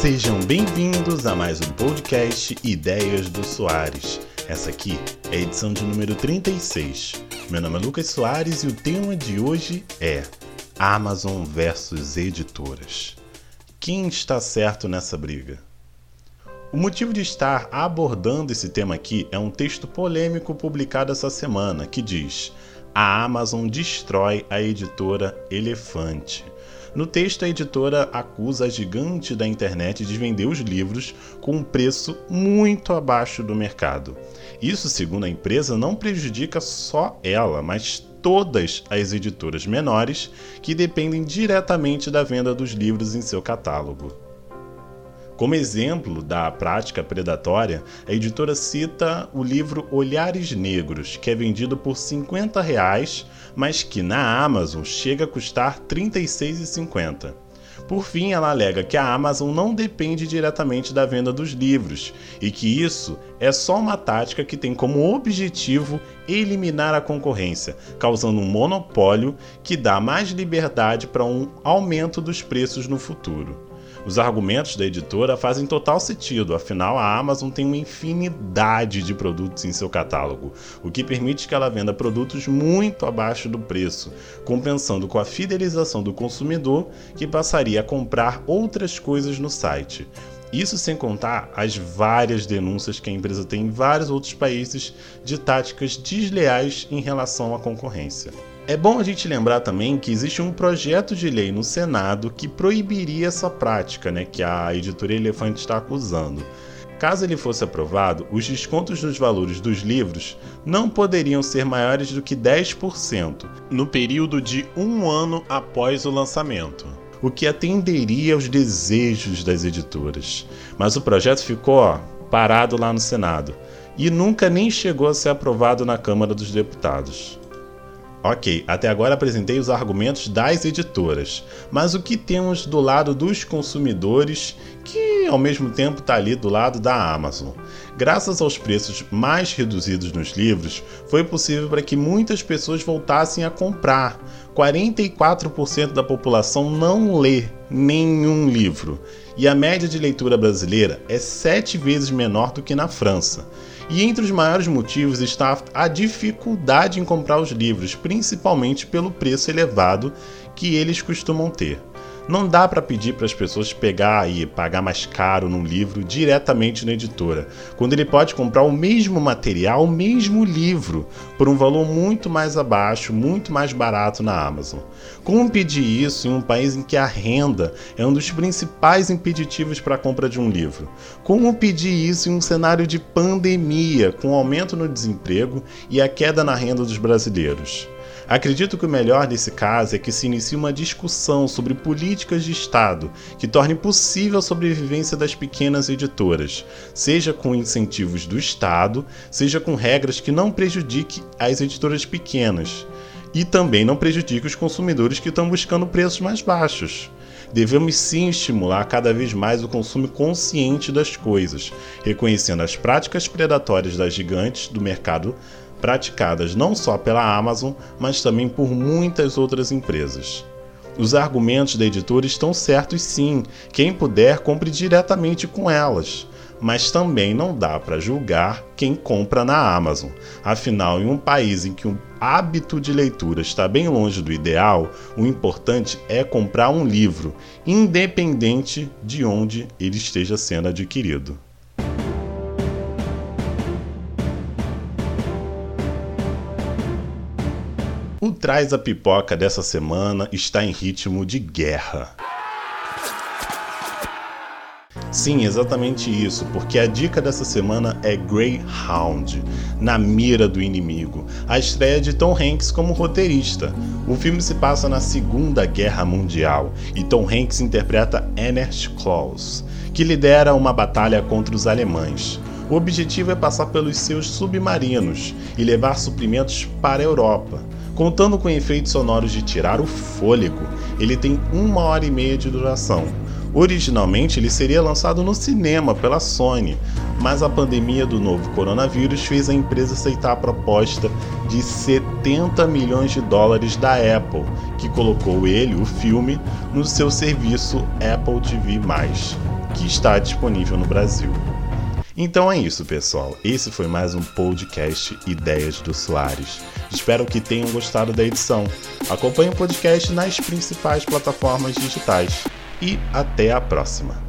Sejam bem-vindos a mais um podcast Ideias do Soares. Essa aqui é a edição de número 36. Meu nome é Lucas Soares e o tema de hoje é Amazon versus editoras. Quem está certo nessa briga? O motivo de estar abordando esse tema aqui é um texto polêmico publicado essa semana que diz: A Amazon destrói a editora Elefante. No texto, a editora acusa a gigante da internet de vender os livros com um preço muito abaixo do mercado. Isso, segundo a empresa, não prejudica só ela, mas todas as editoras menores que dependem diretamente da venda dos livros em seu catálogo. Como exemplo da prática predatória, a editora cita o livro Olhares Negros, que é vendido por 50 reais, mas que na Amazon chega a custar R$ 36,50. Por fim, ela alega que a Amazon não depende diretamente da venda dos livros e que isso é só uma tática que tem como objetivo eliminar a concorrência, causando um monopólio que dá mais liberdade para um aumento dos preços no futuro. Os argumentos da editora fazem total sentido, afinal a Amazon tem uma infinidade de produtos em seu catálogo, o que permite que ela venda produtos muito abaixo do preço, compensando com a fidelização do consumidor que passaria a comprar outras coisas no site. Isso sem contar as várias denúncias que a empresa tem em vários outros países de táticas desleais em relação à concorrência. É bom a gente lembrar também que existe um projeto de lei no Senado que proibiria essa prática, né, que a editora Elefante está acusando. Caso ele fosse aprovado, os descontos nos valores dos livros não poderiam ser maiores do que 10% no período de um ano após o lançamento, o que atenderia aos desejos das editoras. Mas o projeto ficou ó, parado lá no Senado e nunca nem chegou a ser aprovado na Câmara dos Deputados. Ok, até agora apresentei os argumentos das editoras, mas o que temos do lado dos consumidores que ao mesmo tempo está ali do lado da Amazon? Graças aos preços mais reduzidos nos livros, foi possível para que muitas pessoas voltassem a comprar. 44% da população não lê nenhum livro, e a média de leitura brasileira é sete vezes menor do que na França. E entre os maiores motivos está a dificuldade em comprar os livros, principalmente pelo preço elevado que eles costumam ter. Não dá para pedir para as pessoas pegar e pagar mais caro num livro diretamente na editora, quando ele pode comprar o mesmo material, o mesmo livro, por um valor muito mais abaixo, muito mais barato na Amazon. Como pedir isso em um país em que a renda é um dos principais impeditivos para a compra de um livro? Como pedir isso em um cenário de pandemia, com aumento no desemprego e a queda na renda dos brasileiros? Acredito que o melhor nesse caso é que se inicie uma discussão sobre políticas de Estado que torne possível a sobrevivência das pequenas editoras, seja com incentivos do Estado, seja com regras que não prejudiquem as editoras pequenas e também não prejudique os consumidores que estão buscando preços mais baixos. Devemos sim estimular cada vez mais o consumo consciente das coisas, reconhecendo as práticas predatórias das gigantes do mercado praticadas não só pela Amazon, mas também por muitas outras empresas. Os argumentos da editora estão certos sim, quem puder compre diretamente com elas. Mas também não dá para julgar quem compra na Amazon. Afinal, em um país em que o hábito de leitura está bem longe do ideal, o importante é comprar um livro, independente de onde ele esteja sendo adquirido. Traz a Pipoca dessa semana está em ritmo de guerra. Sim, exatamente isso, porque a dica dessa semana é Greyhound, Na Mira do Inimigo, a estreia de Tom Hanks como roteirista. O filme se passa na Segunda Guerra Mundial e Tom Hanks interpreta Ernest Claus, que lidera uma batalha contra os alemães. O objetivo é passar pelos seus submarinos e levar suprimentos para a Europa. Contando com efeitos sonoros de tirar o fôlego, ele tem uma hora e meia de duração. Originalmente ele seria lançado no cinema pela Sony, mas a pandemia do novo coronavírus fez a empresa aceitar a proposta de 70 milhões de dólares da Apple, que colocou ele, o filme, no seu serviço Apple TV+. que está disponível no Brasil. Então é isso, pessoal. Esse foi mais um podcast Ideias do Soares. Espero que tenham gostado da edição. Acompanhe o podcast nas principais plataformas digitais. E até a próxima!